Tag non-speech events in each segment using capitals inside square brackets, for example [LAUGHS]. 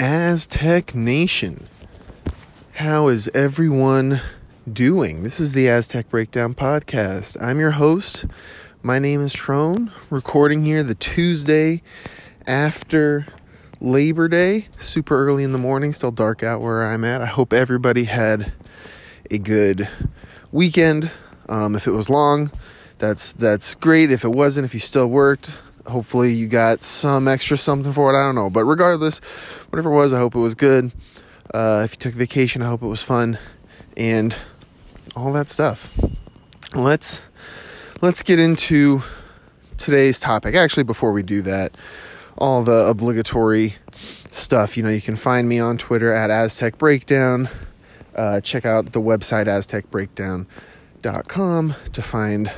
Aztec Nation. How is everyone doing? This is the Aztec Breakdown Podcast. I'm your host. My name is Tron, recording here the Tuesday after Labor Day, super early in the morning, still dark out where I'm at. I hope everybody had a good weekend. Um, if it was long, that's that's great. If it wasn't, if you still worked, hopefully you got some extra something for it. I don't know, but regardless, whatever it was, I hope it was good. Uh, if you took vacation, I hope it was fun, and all that stuff. Let's let's get into today's topic. Actually, before we do that, all the obligatory stuff. You know, you can find me on Twitter at Aztec Breakdown. Uh, check out the website aztecbreakdown.com to find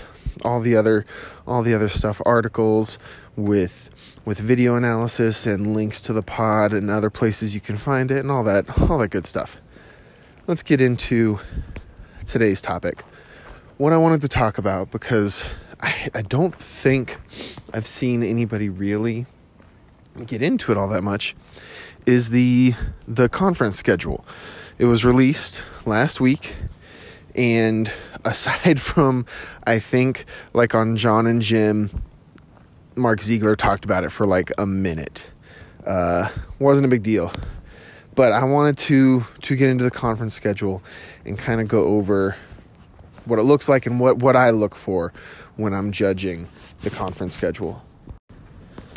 all the other all the other stuff articles with with video analysis and links to the pod and other places you can find it and all that all that good stuff. Let's get into today's topic. What i wanted to talk about because i, I don't think i've seen anybody really get into it all that much is the the conference schedule. It was released last week and aside [LAUGHS] from, I think, like on John and Jim, Mark Ziegler talked about it for like a minute. Uh, wasn't a big deal, but I wanted to to get into the conference schedule and kind of go over what it looks like and what what I look for when I'm judging the conference schedule.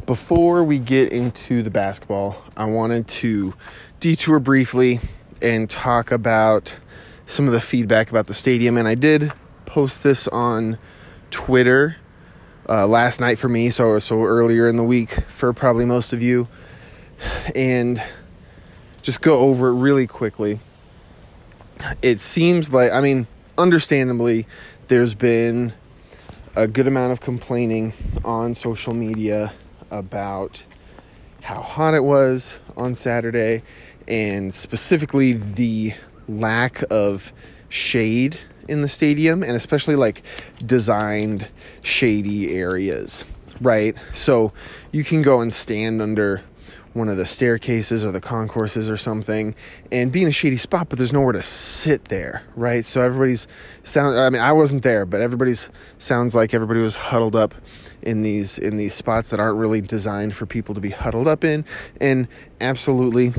Before we get into the basketball, I wanted to detour briefly and talk about some of the feedback about the stadium. And I did post this on Twitter uh, last night for me, so so earlier in the week for probably most of you, and just go over it really quickly. It seems like I mean, understandably, there's been a good amount of complaining on social media about how hot it was on Saturday and specifically the lack of shade in the stadium and especially like designed shady areas, right? So you can go and stand under one of the staircases or the concourses or something and be in a shady spot but there's nowhere to sit there right so everybody's sound i mean i wasn't there but everybody's sounds like everybody was huddled up in these in these spots that aren't really designed for people to be huddled up in and absolutely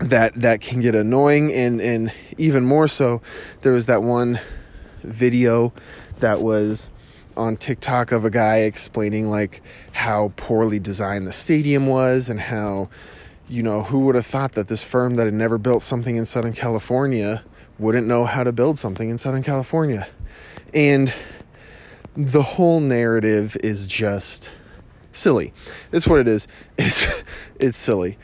that that can get annoying and and even more so there was that one video that was on TikTok of a guy explaining like how poorly designed the stadium was and how you know who would have thought that this firm that had never built something in Southern California wouldn't know how to build something in Southern California and the whole narrative is just silly. It's what it is. [LAUGHS] It's it's silly.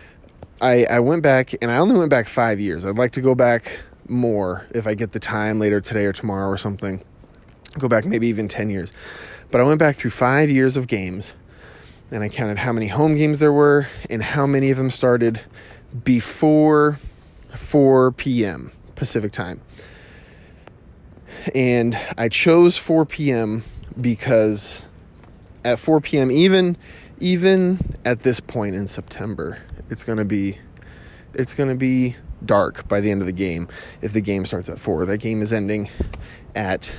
I, I went back and I only went back five years. I'd like to go back more if I get the time later today or tomorrow or something. Go back maybe even 10 years. But I went back through five years of games and I counted how many home games there were and how many of them started before 4 p.m. Pacific time. And I chose 4 p.m. because at 4 p.m. even even at this point in September, it's going to be it's going to be dark by the end of the game if the game starts at 4. That game is ending at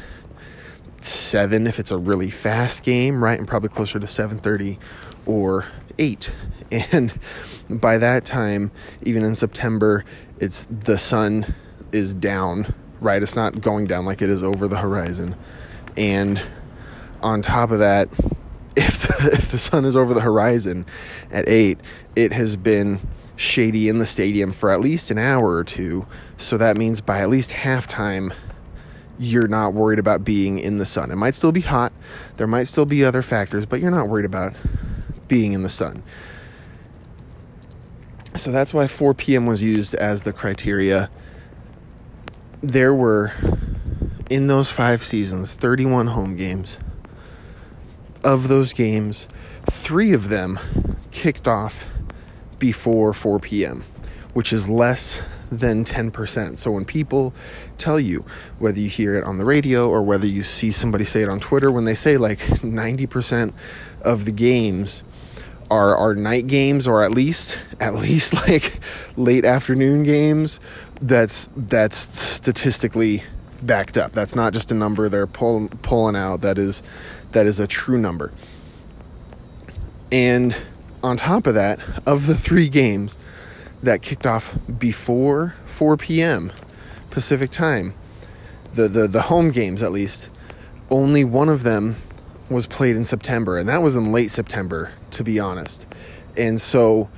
7 if it's a really fast game, right? And probably closer to 7:30 or 8. [LAUGHS] And by that time, even in September, it's the sun is down, right? It's not going down like it is over the horizon. And on top of that, if the, [LAUGHS] if the sun is over the horizon at 8, it has been shady in the stadium for at least an hour or two. So that means by at least halftime, you're not worried about being in the sun. It might still be hot, there might still be other factors, but you're not worried about being in the sun. So that's why 4 p.m. was used as the criteria. There were, in those five seasons, 31 home games of those games, three of them kicked off before 4 p.m., which is less than 10%. So when people tell you, whether you hear it on the radio or whether you see somebody say it on Twitter, when they say like 90% of the games are are night games or at least at least [LAUGHS] like late afternoon games that's that's statistically backed up that's not just a number they're pull, pulling out that is that is a true number and on top of that of the three games that kicked off before 4 p.m pacific time the the, the home games at least only one of them was played in September, and that was in late September, to be honest. And so,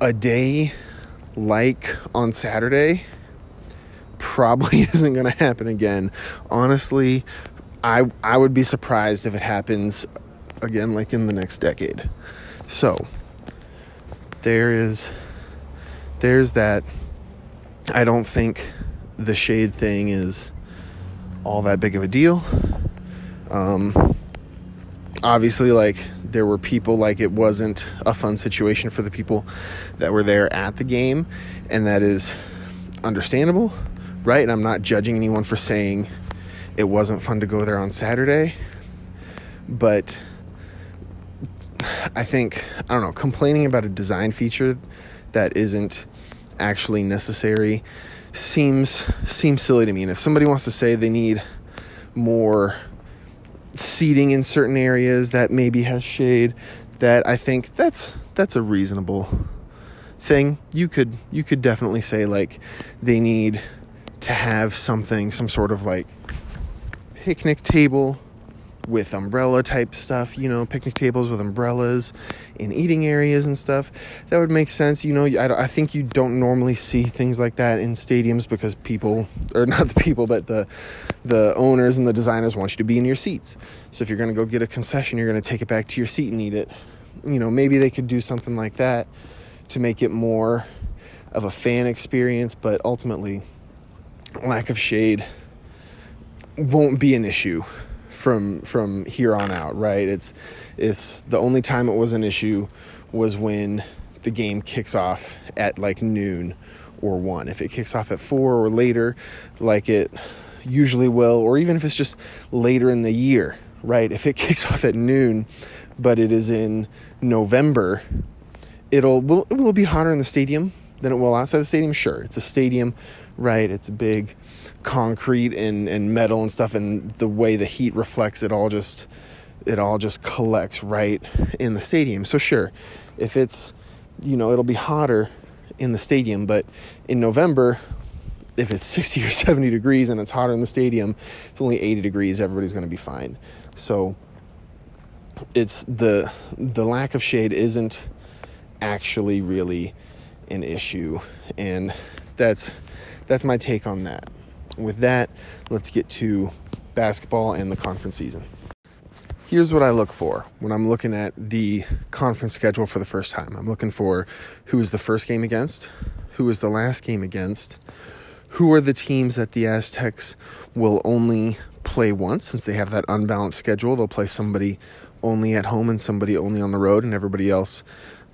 a day like on Saturday probably [LAUGHS] isn't going to happen again. Honestly, I I would be surprised if it happens again like in the next decade. So, there is there's that I don't think the shade thing is all that big of a deal. Um, obviously, like there were people like it wasn't a fun situation for the people that were there at the game, and that is understandable, right? And I'm not judging anyone for saying it wasn't fun to go there on Saturday, but I think I don't know complaining about a design feature that isn't actually necessary seems seems silly to me. And if somebody wants to say they need more seating in certain areas that maybe has shade, that I think that's that's a reasonable thing. You could you could definitely say like they need to have something, some sort of like picnic table with umbrella type stuff, you know, picnic tables with umbrellas in eating areas and stuff. That would make sense. You know, I, I think you don't normally see things like that in stadiums because people, or [LAUGHS] not the people, but the the owners and the designers want you to be in your seats. So if you're going to go get a concession, you're going to take it back to your seat and eat it. You know, maybe they could do something like that to make it more of a fan experience, but ultimately, lack of shade won't be an issue from from here on out, right? It's it's the only time it was an issue was when the game kicks off at like noon or 1. If it kicks off at 4 or later like it usually will or even if it's just later in the year, right? If it [LAUGHS] kicks off at noon but it is in November, it'll will it will be hotter in the stadium than it will outside the stadium. Sure, it's a stadium, right? It's a big concrete and, and metal and stuff and the way the heat reflects it all just it all just collects right in the stadium. So sure if it's you know it'll be hotter in the stadium but in november if it's [LAUGHS] 60 or 70 degrees and it's hotter in the stadium it's only 80 degrees everybody's going to be fine. So it's the the lack of shade isn't actually really an issue and that's that's my take on that with that, let's get to basketball and the conference season. Here's what I look for when I'm looking at the conference schedule for the first time. I'm looking for who is the first game against, who is the last game against, who are the teams that the Aztecs will only play once since they have that unbalanced schedule. They'll play somebody only at home and somebody only on the road, and everybody else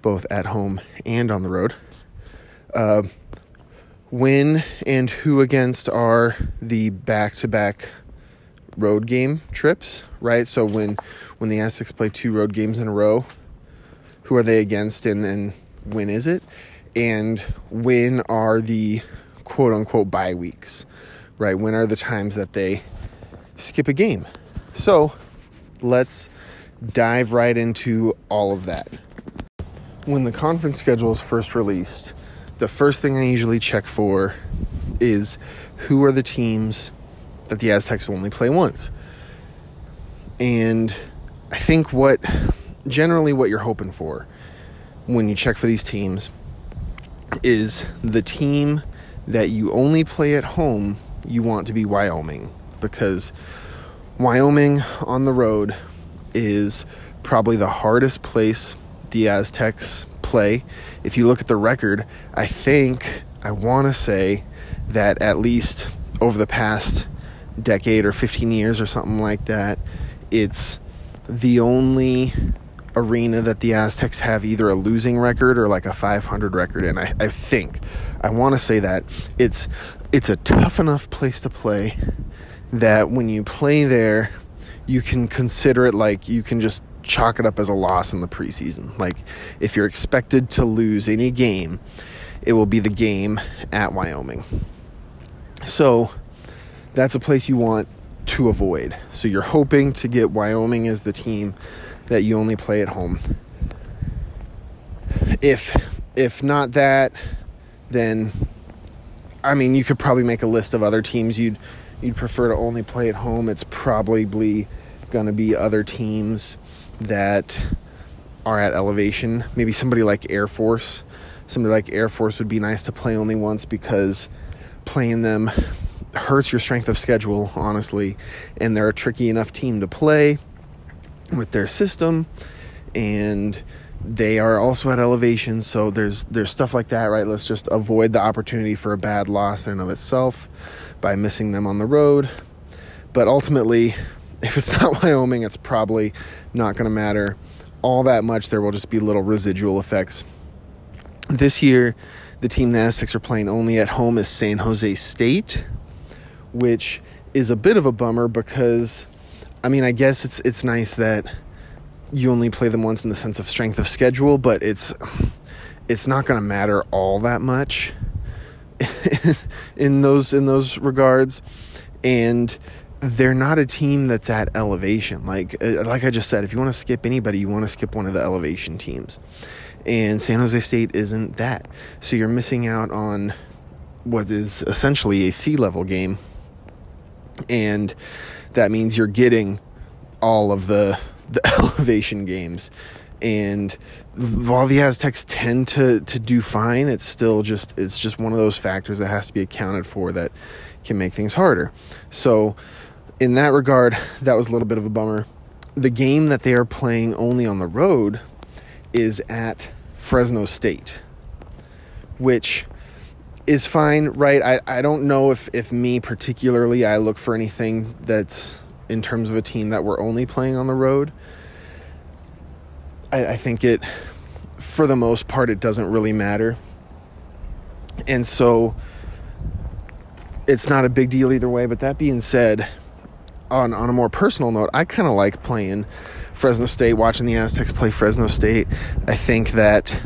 both at home and on the road. Uh, when and who against are the back-to-back road game trips, right? So when when the Aztecs play two road games in a row, who are they against and, and when is it? And when are the quote unquote bye weeks, right? When are the times that they skip a game? So let's dive right into all of that. When the conference schedule is first released, the first thing I usually check for is who are the teams that the Aztecs will only play once. And I think what generally what you're hoping for when you check for these teams is the team that you only play at home, you want to be Wyoming because Wyoming on the road is probably the hardest place the Aztecs play. If you look at the record, I think I want to say that at least over the past decade or 15 years or something like that, it's the only arena that the Aztecs have either a losing record or like a 500 record in. I, I think I want to say that it's it's a tough enough place to play that when you play there, you can consider it like you can just chalk it up as a loss in the preseason. Like if you're expected to lose any game, it will be the game at Wyoming. So that's a place you want to avoid. So you're hoping to get Wyoming as the team that you only play at home. If if not that, then I mean you could probably make a list of other teams you'd you'd prefer to only play at home. It's probably going to be other teams that are at elevation. Maybe somebody like Air Force. Somebody like Air Force would be nice to play only once because playing them hurts your strength of schedule, honestly. And they're a tricky enough team to play with their system. And they are also at elevation, so there's there's stuff like that, right? Let's just avoid the opportunity for a bad loss in and of itself by missing them on the road. But ultimately, if it's [LAUGHS] not Wyoming, it's probably not going to matter all that much. There will just be little residual effects. This year, the team the Aztecs are playing only at home is San Jose State, which is a bit of a bummer because, I mean, I guess it's it's nice that you only play them once in the sense of strength of schedule, but it's it's not going to matter all that much [LAUGHS] in those in those regards, and they're not a team that's at elevation. Like uh, like I just said, if you want to skip anybody, you want to skip one of the elevation teams. And San Jose State isn't that. So you're missing out on what is essentially a sea level game. And that means you're getting all of the the [LAUGHS] elevation games. And while the Aztecs tend to to do fine, it's still just it's just one of those factors that has to be accounted for that can make things harder. So in that regard, that was a little bit of a bummer. The game that they are playing only on the road is at Fresno State, which is fine, right? I, I don't know if, if me particularly, I look for anything that's in terms of a team that we're only playing on the road. I, I think it, for the most part, it doesn't really matter. And so it's not a big deal either way. But that being said, on on a more personal note, I kind of like playing Fresno State, watching the Aztecs play Fresno State. I think that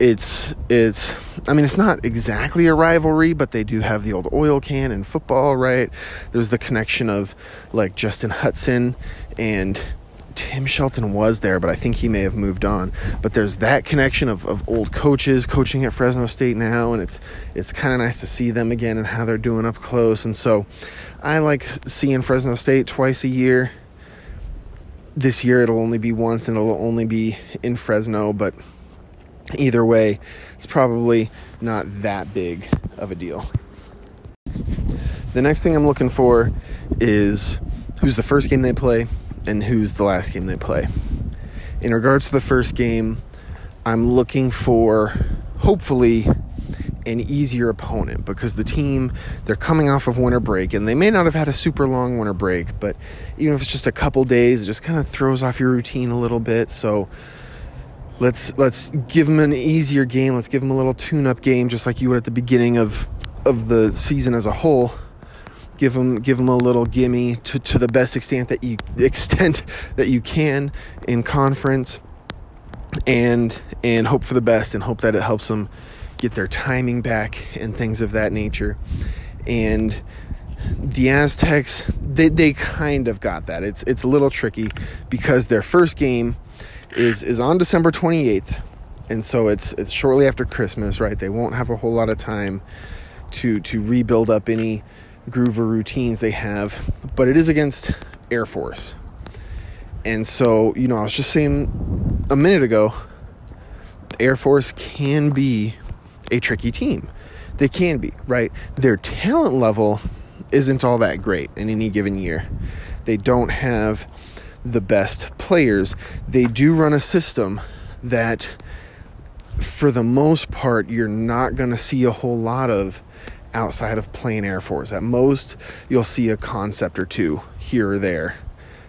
it's it's I mean it's not exactly a rivalry, but they do have the old oil can in football, right? There's the connection of like Justin Hutson and Tim Shelton was there, but I think he may have moved on. But there's that connection of, of old coaches coaching at Fresno State now, and it's it's kind of nice to see them again and how they're doing up close. And so I like seeing Fresno State twice a year. This year it'll only be once, and it'll only be in Fresno. But either way, it's probably not that big of a deal. The next thing I'm looking for is who's the first game they play and who's the last game they play. In regards to the first game, I'm looking for hopefully an easier opponent because the team they're coming off of winter break and they may not have had a super long winter break, but even if it's just a couple days, it just kind of throws off your routine a little bit. So let's let's give them an easier game. Let's give them a little tune-up game, just like you would at the beginning of of the season as a whole give them give them a little gimme to, to the best extent that you [LAUGHS] extent that you can in conference. And and hope for the best and hope that it helps them get their timing back and things of that nature. And the Aztecs they, they kind of got that. It's it's a little tricky because their first game is is on December 28th and so it's it's shortly after Christmas right? They won't have a whole lot of time to to rebuild up any groover routines they have, but it is against Air Force. And so, you know, I was just saying a minute ago, Air Force can be a tricky team. They can be, right? Their talent level isn't all that great in any given year. They don't have the best players. They do run a system that, for the most part, you're not going to see a whole lot of outside of plain Air Force. At most, you'll see a concept or two here or there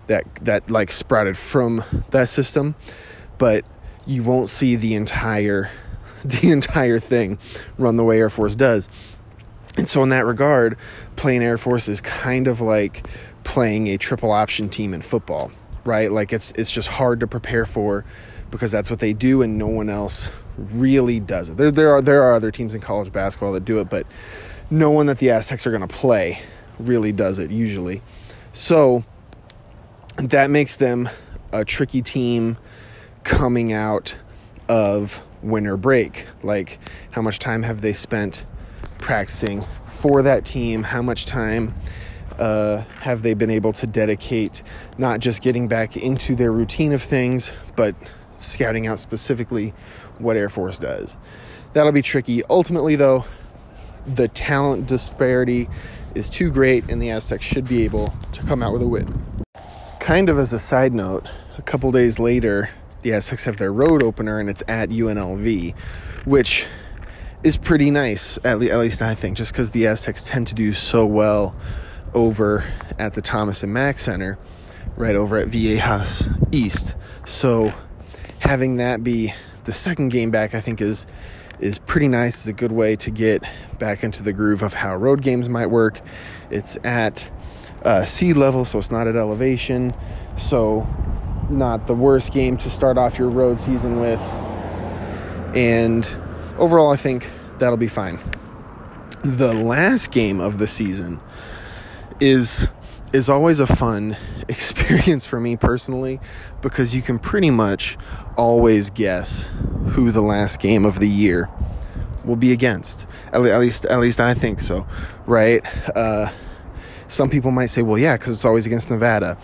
that that like sprouted from that system, but you won't see the entire [LAUGHS] the entire thing run the way Air Force does. And so in that regard, playing Air Force is kind of like playing a triple option team in football, right? Like it's it's just hard to prepare for because that's what they do and no one else really does it. There there are there are other teams in college basketball that do it, but no one that the Aztecs are going to play really does it usually. So that makes them a tricky team coming out of winter break. Like, how much time have they spent practicing for that team? How much time uh, have they been able to dedicate not just getting back into their routine of things, but scouting out specifically what Air Force does? That'll be tricky. Ultimately, though, the talent disparity is too great, and the Aztecs should be able to come out with a win. Kind of as a side note, a couple days later, the Aztecs have their road opener, and it's at UNLV, which is pretty nice, at, le- at least I think, just because the Aztecs tend to do so well over at the Thomas and Mack Center, right over at Viejas East. So having that be the second game back, I think is is pretty nice. It's a good way to get back into the groove of how road games might work. It's at uh, sea level, so it's not at elevation. So not the worst game to start off your road season with. And overall, I think that'll be fine. The last game of the season is is always a fun [LAUGHS] experience for me personally because you can pretty much always guess who the last game of the year will be against. At, least, at least I think so, right? Uh, some people might say, "Well, yeah, because it's always against Nevada."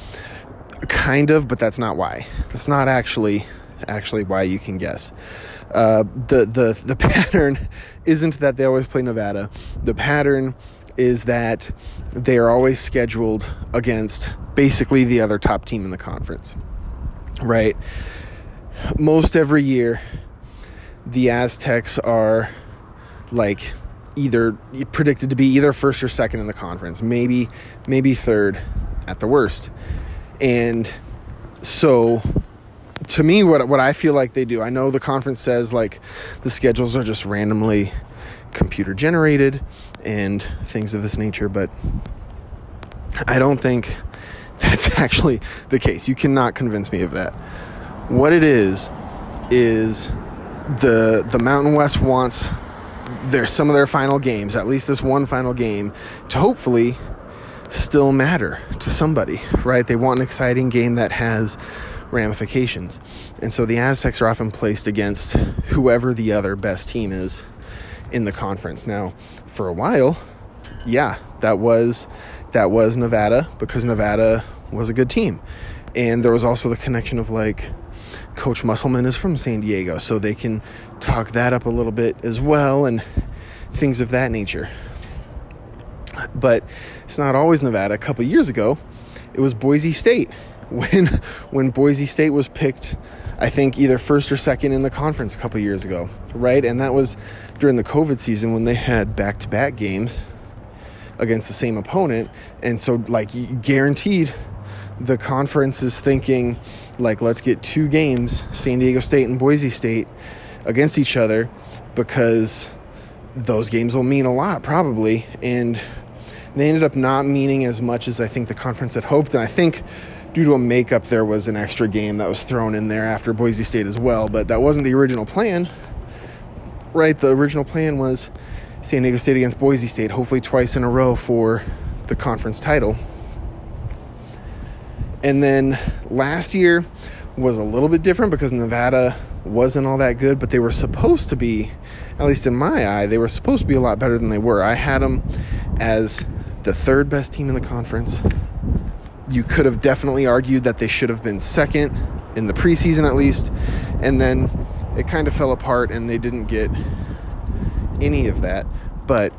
Kind of, but that's not why. That's not actually actually why you can guess. Uh, the the the [LAUGHS] pattern isn't that they always play Nevada. The pattern is that they are always scheduled against basically the other top team in the conference. Right? Most every year, the Aztecs are like either predicted to be either first or second in the conference, maybe maybe third at the worst. And so to me what what I feel like they do, I know the conference says like the schedules are just randomly computer generated and things of this nature, but I don't think [LAUGHS] that's actually the case. You cannot convince me of that. What it is is the the Mountain West wants their some of their final games, at least this one final game, to hopefully still matter to somebody, right? They want an exciting game that has ramifications. And so the Aztecs are often placed against whoever the other best team is in the conference. Now, for a while, yeah, that was that was Nevada because Nevada was a good team. And there was also the connection of like Coach Musselman is from San Diego, so they can talk that up a little bit as well and things of that nature. But it's not always Nevada. A couple years ago, it was Boise State [LAUGHS] when when Boise State was picked I think either first or second in the conference a couple years ago, right? And that was during the COVID season when they had back-to-back games against the same opponent, and so like guaranteed the conference is thinking like let's get two games, San Diego State and Boise State against each other because those games will mean a lot probably. And they ended up not meaning as much as I think the conference had hoped. And I think due to a makeup, there was an extra game that was thrown in there after Boise State as well, but that wasn't the original plan. Right? The original plan was San Diego State against Boise State, hopefully twice in a row for the conference title. And then last year was a little bit different because Nevada wasn't all that good, but they were supposed to be, at least in my eye, they were supposed to be a lot better than they were. I had them as the third best team in the conference you could have definitely argued that they should have been second in the preseason at least. And then it kind of fell apart and they didn't get any of that. But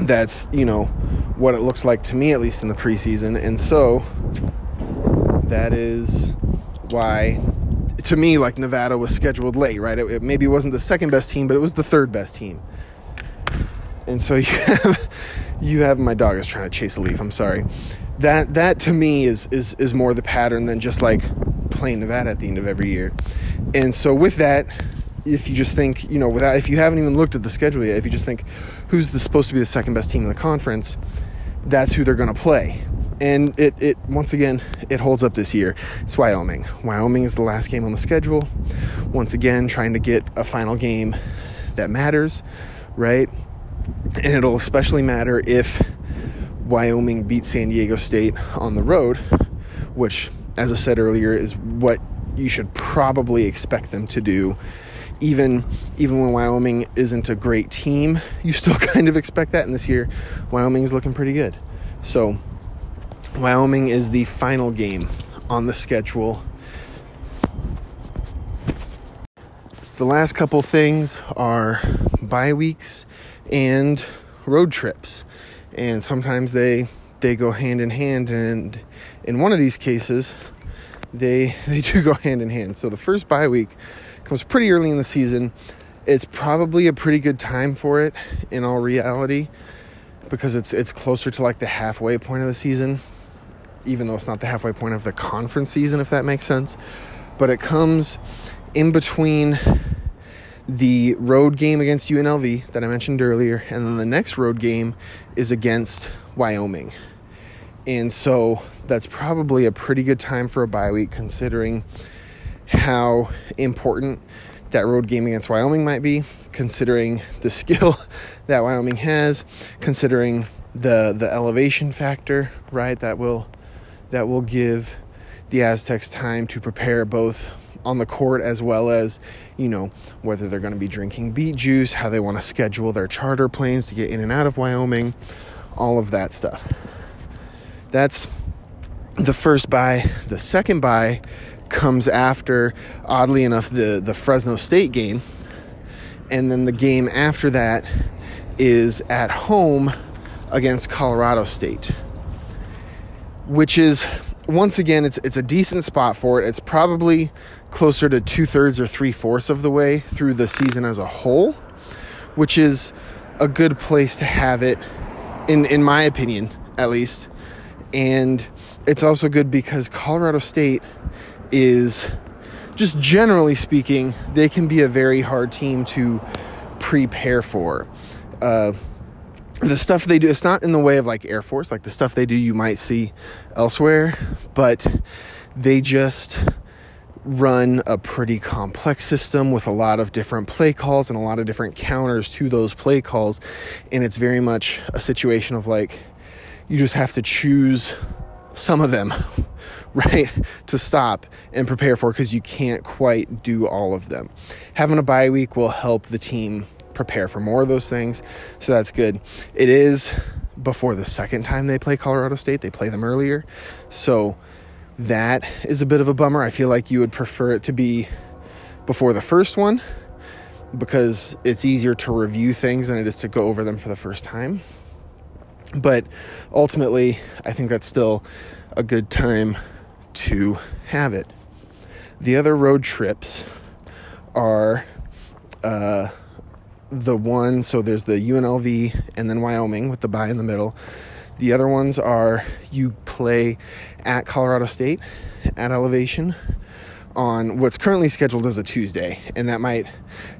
that's, you know, what it looks like to me, at least in the preseason. And so that is why, to me, like Nevada was scheduled late, right? It, it maybe wasn't the second best team, but it was the third best team. And so [LAUGHS] you have you have my dog is trying to chase a leaf. I'm sorry. That that to me is is is more the pattern than just like playing Nevada at the end of every year. And so with that, if you just think, you know, without if you haven't even looked at the schedule yet, if you just think who's the, supposed to be the second best team in the conference, that's who they're going to play. and it, it once again it holds up this year it's wyoming wyoming is the last game on the schedule once again trying to get a final game that matters right and it'll especially matter if wyoming beats san diego state on the road which as i said earlier is what you should probably expect them to do. Even even when wyoming isn't a great team you still [LAUGHS] kind of expect that. And this year wyoming is looking pretty good. So Wyoming is the final game on the schedule. The last couple things are bye weeks and road trips. And sometimes they they go hand in hand and in one of these cases they [LAUGHS] they do go hand in hand. So the first bye week comes pretty early in the season. It's probably a pretty good time for it in all reality because it's it's closer to like the halfway point of the season even though it's not the halfway point of the conference season, if that makes sense. But it comes in between the road game against UNLV that I mentioned earlier, and then the next road game is against Wyoming. And so that's probably a pretty good time for a bye week considering how important that road game against Wyoming might be, considering the [LAUGHS] skill that Wyoming has, considering the the elevation factor, right? That will that will give the Aztecs time to prepare both on the court as well as, you know, whether they're going to be drinking beet juice, how they want to schedule their charter planes to get in and out of Wyoming, all of that stuff. That's the first bye. The second bye comes after, oddly enough, the, the Fresno State game. And then the game after that is at home against Colorado State which is once again it's it's a decent spot for it. It's probably closer to two thirds or three fourths of the way through the season as a whole, which is a good place to have it, in in my opinion, at least. And it's also good because Colorado State is just generally speaking, they can be a very hard team to prepare for. Uh, the stuff they do it's not in the way of like air force like the stuff they do you might see elsewhere but they just run a pretty complex system with a lot of different play calls and a lot of different counters to those play calls and it's very much a situation of like you just have to choose some of them [LAUGHS] right to stop and prepare for because you can't quite do all of them having a bye week will help the team prepare for more of those things. So that's good. It is before the second time they play Colorado State, they play them earlier. So that is a bit of a bummer. I feel like you would prefer it to be before the first one because it's easier to review things than it is to go over them for the first time. But ultimately, I think that's still a good time to have it. The other road trips are uh, the one, so there's the UNLV and then Wyoming with the bye in the middle. The other ones are you play at Colorado State at elevation on what's currently scheduled as a Tuesday, and that might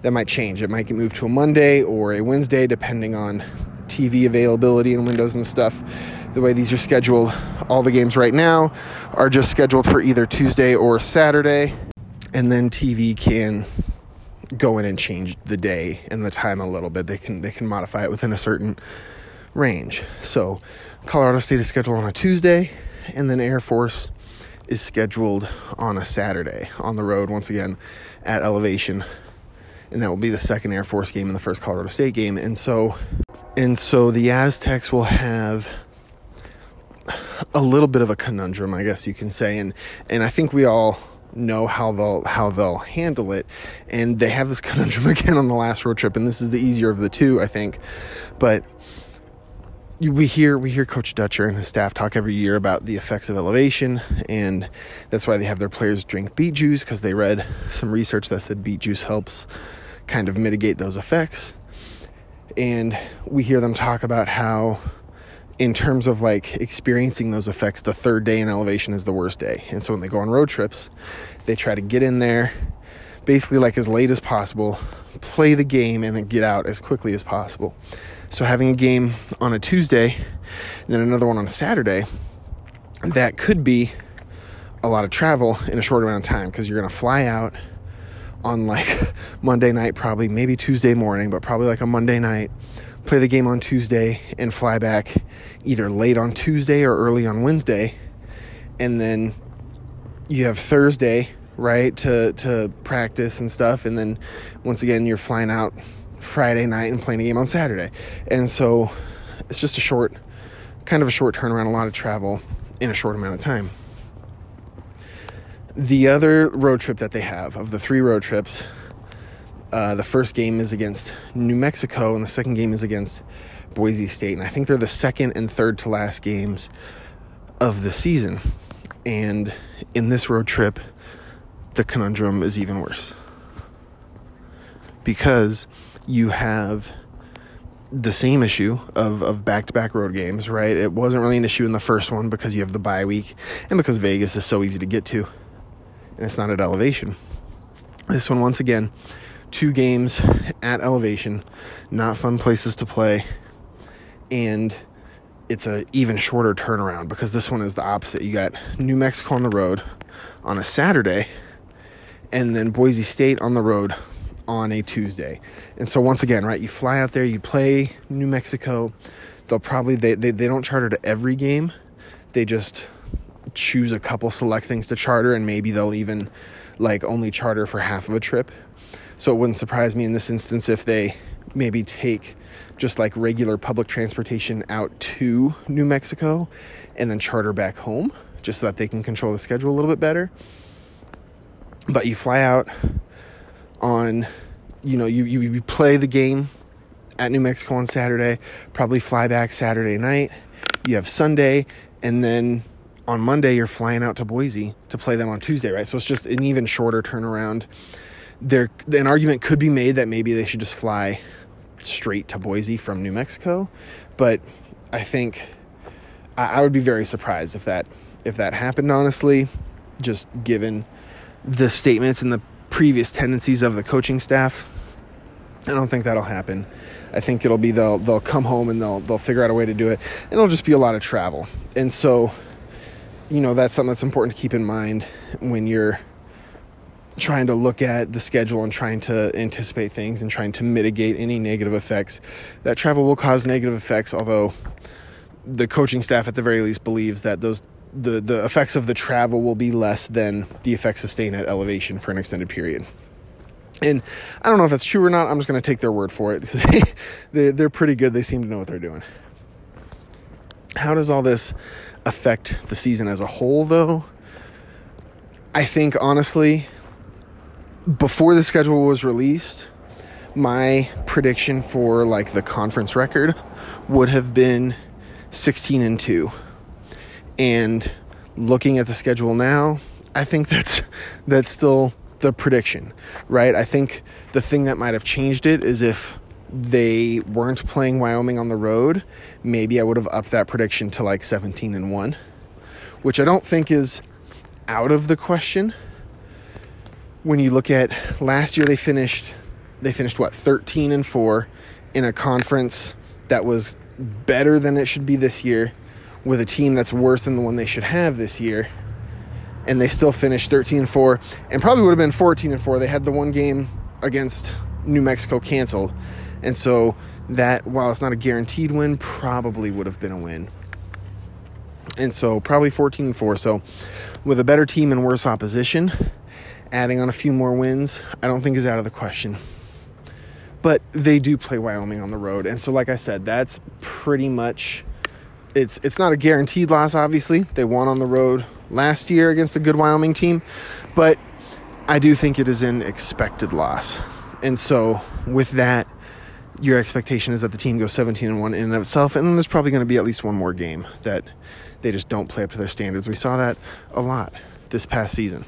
that might change. It might get moved to a Monday or a Wednesday depending on TV availability and windows and stuff. The way these are scheduled, all the games right now are just scheduled for either Tuesday or Saturday, and then TV can go in and change the day and the time a little bit. They can they can modify it within a certain range. So Colorado State is scheduled on a Tuesday, and then Air Force is scheduled on a Saturday on the road once again at elevation. And that will be the second Air Force game and the first Colorado State game. And so and so the Aztecs will have a little bit of a conundrum, I guess you can say. And and I think we all know how they'll how they'll handle it. And they have this [LAUGHS] conundrum again on the last road trip, and this is the easier of the two, I think. But we hear we hear Coach Dutcher and his staff talk every year about the effects of elevation, and that's why they have their players drink beet juice because they read some research that said beet juice helps kind of mitigate those effects. And we hear them talk about how in terms of like experiencing those effects, the third day in elevation is the worst day. And so when they go on road trips, they try to get in there basically like as late as possible, play the game, and then get out as quickly as possible. So having a game on a Tuesday and then another one on a Saturday that could be a lot of travel in a short amount of time because you're going to fly out on like [LAUGHS] Monday night, probably maybe Tuesday morning, but probably like a Monday night. Play the game on Tuesday and fly back either late on Tuesday or early on Wednesday. And then you have Thursday, right, to, to practice and stuff. And then once again, you're flying out Friday night and playing a game on Saturday. And so it's just a short, kind of a short turnaround, a lot of travel in a short amount of time. The other road trip that they have, of the three road trips, uh, the first game is against New Mexico, and the second game is against Boise State. And I think they're the second and third to last games of the season. And in this road trip, the conundrum is even worse. Because you have the same issue of, of back-to-back road games, right? It wasn't really an issue in the first one because you have the bye week and because Vegas is so easy to get to and it's not at elevation. This one, once again, two games at elevation, not fun places to play, and it's a even shorter turnaround because this one is the opposite. You got New Mexico on the road on a Saturday, and then Boise State on the road on a Tuesday. And so once again, right, you fly out there, you play New Mexico. They'll probably they they, they don't charter to every game. They just choose a couple select things to charter and maybe they'll even like only charter for half of a trip. So it wouldn't surprise me in this instance if they maybe take just like regular public transportation out to New Mexico and then charter back home just so that they can control the schedule a little bit better. But you fly out on, you know, you, you, you play the game at New Mexico on Saturday, probably fly back Saturday night. You have Sunday, and then on Monday you're flying out to Boise to play them on Tuesday, right? So it's just an even shorter turnaround. There, an argument could be made that maybe they should just fly straight to Boise from New Mexico, but I think I, I would be very surprised if that if that happened. Honestly, just given the statements and the previous tendencies of the coaching staff, I don't think that'll happen. I think it'll be they'll they'll come home and they'll they'll figure out a way to do it, and it'll just be a lot of travel. And so you know that's something that's important to keep in mind when you're trying to look at the schedule and trying to anticipate things and trying to mitigate any negative effects. That travel will cause negative effects, although the coaching staff at the very least believes that those the, the effects of the travel will be less than the effects of staying at elevation for an extended period. And I don't know if that's true or not. I'm just going to take their word for it. [LAUGHS] they, they're pretty good. They seem to know what they're doing. How does all this affect the season as a whole, though? I think, honestly, before the schedule was released, my prediction for like the conference record would have been 16 and 2. And looking at the schedule now, I think [LAUGHS] that's that's still the prediction, right? I think the thing that might have changed it is if they weren't playing Wyoming on the road, maybe I would have upped that prediction to like 17 and 1, which I don't think is out of the question. When you look at last year they finished they finished what 13 and 4 in a conference that was better than it should be this year with a team that's worse than the one they should have this year. And they still finished 13 and 4 and probably would have been 14 and 4. They had the one game against New Mexico canceled and so that, while it's not a guaranteed win, probably would have been a win. And so probably 14 and 4. So with a better team and worse opposition, adding on a few more wins, I don't think is out of the question. But they do play Wyoming on the road. And so like I said, that's pretty much it's it's not a guaranteed loss obviously. They won on the road last year against a good Wyoming team, but I do think it is an expected loss. And so with that, your expectation is that the team goes 17 and 1 in and of itself and then there's probably going to be at least one more game that they just don't play up to their standards we saw that a lot this past season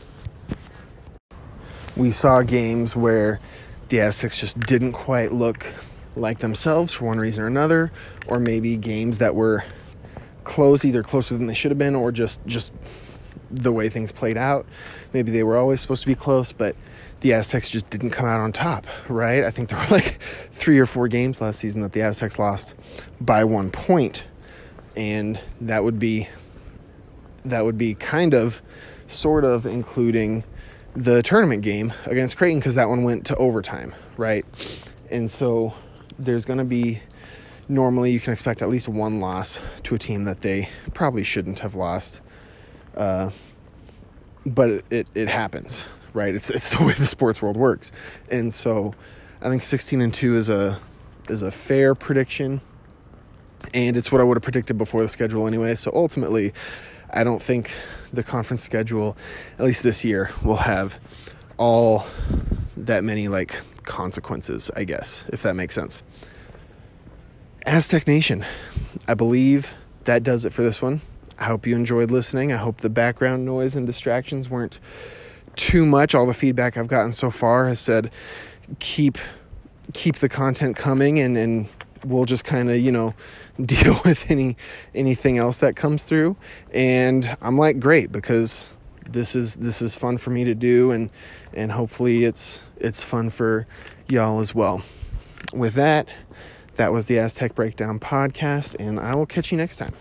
we saw games where the aztecs just didn't quite look like themselves for one reason or another or maybe games that were close either closer than they should have been or just just the way things played out maybe they were always supposed to be close but the Aztecs just didn't come out on top, right? I think there were like [LAUGHS] three or four games last season that the Aztecs lost by one point, and that would be that would be kind of, sort of including the tournament game against Creighton because that one went to overtime, right? And so there's going to be normally you can expect at least one loss to a team that they probably shouldn't have lost. Uh, but it, it, happens, right? It's it's [LAUGHS] the way the sports world works, and so I think 16 and two is a is a fair prediction, and it's what I would have predicted before the schedule anyway. So ultimately, I don't think the conference schedule, at least this year, will have all that many like consequences. I guess if that makes sense. Aztec Nation, I believe that does it for this one. I hope you enjoyed listening. I hope the background noise and distractions weren't too much. All the feedback I've gotten so far has said keep keep the content coming and and we'll just kind of, you know, [LAUGHS] deal with any anything else that comes through. And I'm like great because this is this is fun for me to do and and hopefully it's it's fun for y'all as well. With that, that was the Aztec Breakdown podcast and I will catch you next time.